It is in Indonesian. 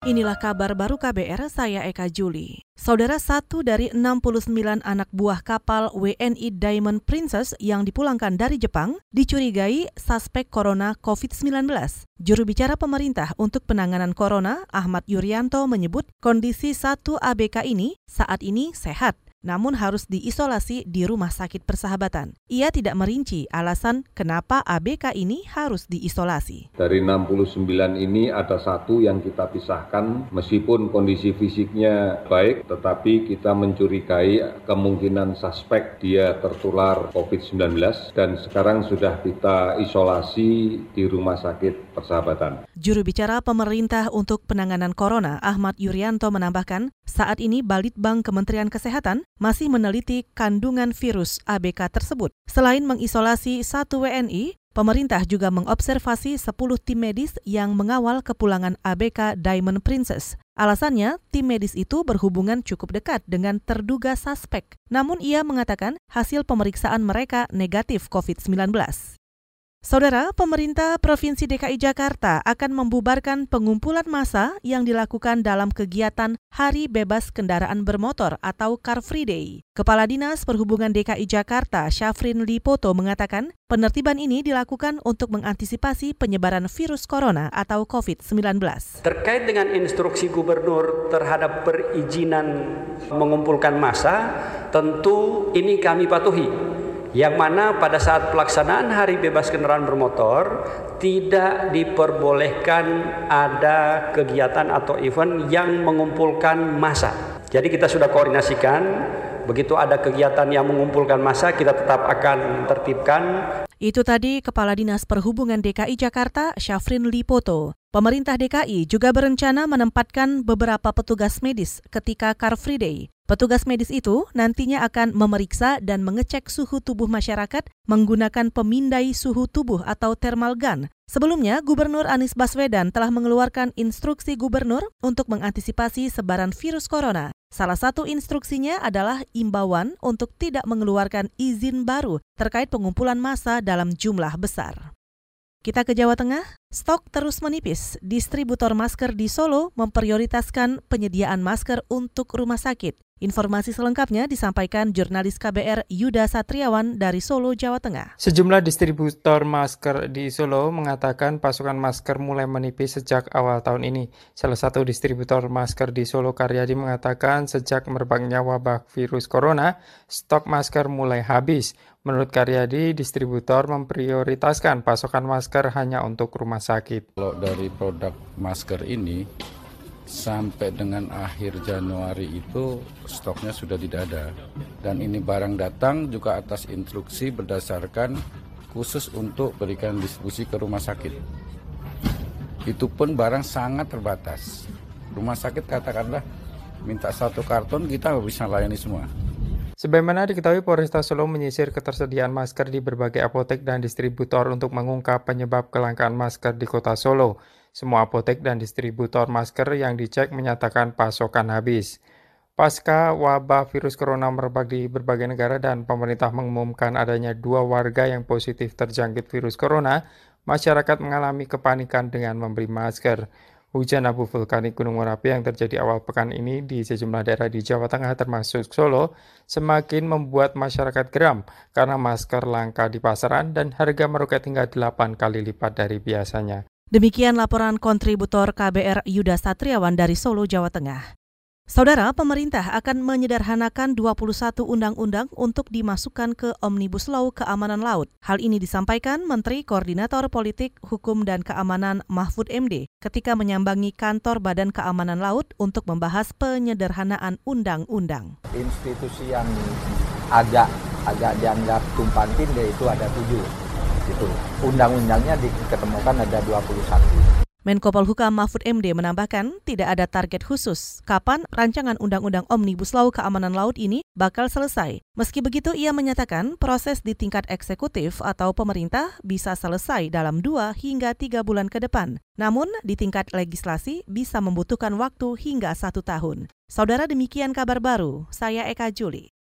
Inilah kabar baru KBR, saya Eka Juli. Saudara satu dari 69 anak buah kapal WNI Diamond Princess yang dipulangkan dari Jepang dicurigai suspek corona COVID-19. Juru bicara pemerintah untuk penanganan corona, Ahmad Yuryanto menyebut kondisi satu ABK ini saat ini sehat namun harus diisolasi di rumah sakit persahabatan. Ia tidak merinci alasan kenapa ABK ini harus diisolasi. Dari 69 ini ada satu yang kita pisahkan meskipun kondisi fisiknya baik tetapi kita mencurigai kemungkinan suspek dia tertular COVID-19 dan sekarang sudah kita isolasi di rumah sakit persahabatan. Juru bicara pemerintah untuk penanganan corona Ahmad Yuryanto menambahkan saat ini Balitbang Kementerian Kesehatan masih meneliti kandungan virus ABK tersebut. Selain mengisolasi satu WNI, pemerintah juga mengobservasi 10 tim medis yang mengawal kepulangan ABK Diamond Princess. Alasannya, tim medis itu berhubungan cukup dekat dengan terduga suspek. Namun ia mengatakan hasil pemeriksaan mereka negatif COVID-19. Saudara, pemerintah Provinsi DKI Jakarta akan membubarkan pengumpulan massa yang dilakukan dalam kegiatan Hari Bebas Kendaraan Bermotor atau Car Free Day. Kepala Dinas Perhubungan DKI Jakarta, Syafrin Lipoto mengatakan, penertiban ini dilakukan untuk mengantisipasi penyebaran virus corona atau COVID-19. Terkait dengan instruksi gubernur terhadap perizinan mengumpulkan massa, tentu ini kami patuhi yang mana pada saat pelaksanaan Hari Bebas Kendaraan Bermotor tidak diperbolehkan ada kegiatan atau event yang mengumpulkan massa. Jadi kita sudah koordinasikan begitu ada kegiatan yang mengumpulkan massa kita tetap akan tertibkan. Itu tadi Kepala Dinas Perhubungan DKI Jakarta Syafrin Lipoto. Pemerintah DKI juga berencana menempatkan beberapa petugas medis ketika Car Free Day. Petugas medis itu nantinya akan memeriksa dan mengecek suhu tubuh masyarakat menggunakan pemindai suhu tubuh atau thermal gun. Sebelumnya, Gubernur Anies Baswedan telah mengeluarkan instruksi gubernur untuk mengantisipasi sebaran virus corona. Salah satu instruksinya adalah imbauan untuk tidak mengeluarkan izin baru terkait pengumpulan massa dalam jumlah besar. Kita ke Jawa Tengah, stok terus menipis. Distributor masker di Solo memprioritaskan penyediaan masker untuk rumah sakit. Informasi selengkapnya disampaikan jurnalis KBR Yuda Satriawan dari Solo, Jawa Tengah. Sejumlah distributor masker di Solo mengatakan pasokan masker mulai menipis sejak awal tahun ini. Salah satu distributor masker di Solo, Karyadi, mengatakan sejak merebaknya wabah virus corona, stok masker mulai habis. Menurut Karyadi, distributor memprioritaskan pasokan masker hanya untuk rumah sakit. Kalau dari produk masker ini, sampai dengan akhir Januari itu stoknya sudah tidak ada. Dan ini barang datang juga atas instruksi berdasarkan khusus untuk berikan distribusi ke rumah sakit. Itu pun barang sangat terbatas. Rumah sakit katakanlah minta satu karton kita bisa layani semua. Sebagaimana diketahui Polresta Solo menyisir ketersediaan masker di berbagai apotek dan distributor untuk mengungkap penyebab kelangkaan masker di kota Solo. Semua apotek dan distributor masker yang dicek menyatakan pasokan habis. Pasca wabah virus corona merebak di berbagai negara dan pemerintah mengumumkan adanya dua warga yang positif terjangkit virus corona, masyarakat mengalami kepanikan dengan membeli masker. Hujan abu vulkanik Gunung Merapi yang terjadi awal pekan ini di sejumlah daerah di Jawa Tengah termasuk Solo semakin membuat masyarakat geram karena masker langka di pasaran dan harga meroket hingga 8 kali lipat dari biasanya. Demikian laporan kontributor KBR Yuda Satriawan dari Solo, Jawa Tengah. Saudara, pemerintah akan menyederhanakan 21 undang-undang untuk dimasukkan ke Omnibus Law Keamanan Laut. Hal ini disampaikan Menteri Koordinator Politik, Hukum dan Keamanan Mahfud MD ketika menyambangi kantor Badan Keamanan Laut untuk membahas penyederhanaan undang-undang. Institusi yang agak agak dianggap tumpang tindih itu ada tujuh. Itu undang-undangnya diketemukan ada 21. Menko Polhukam Mahfud MD menambahkan tidak ada target khusus kapan rancangan Undang-Undang Omnibus Law Keamanan Laut ini bakal selesai. Meski begitu, ia menyatakan proses di tingkat eksekutif atau pemerintah bisa selesai dalam dua hingga tiga bulan ke depan. Namun, di tingkat legislasi bisa membutuhkan waktu hingga satu tahun. Saudara demikian kabar baru, saya Eka Juli.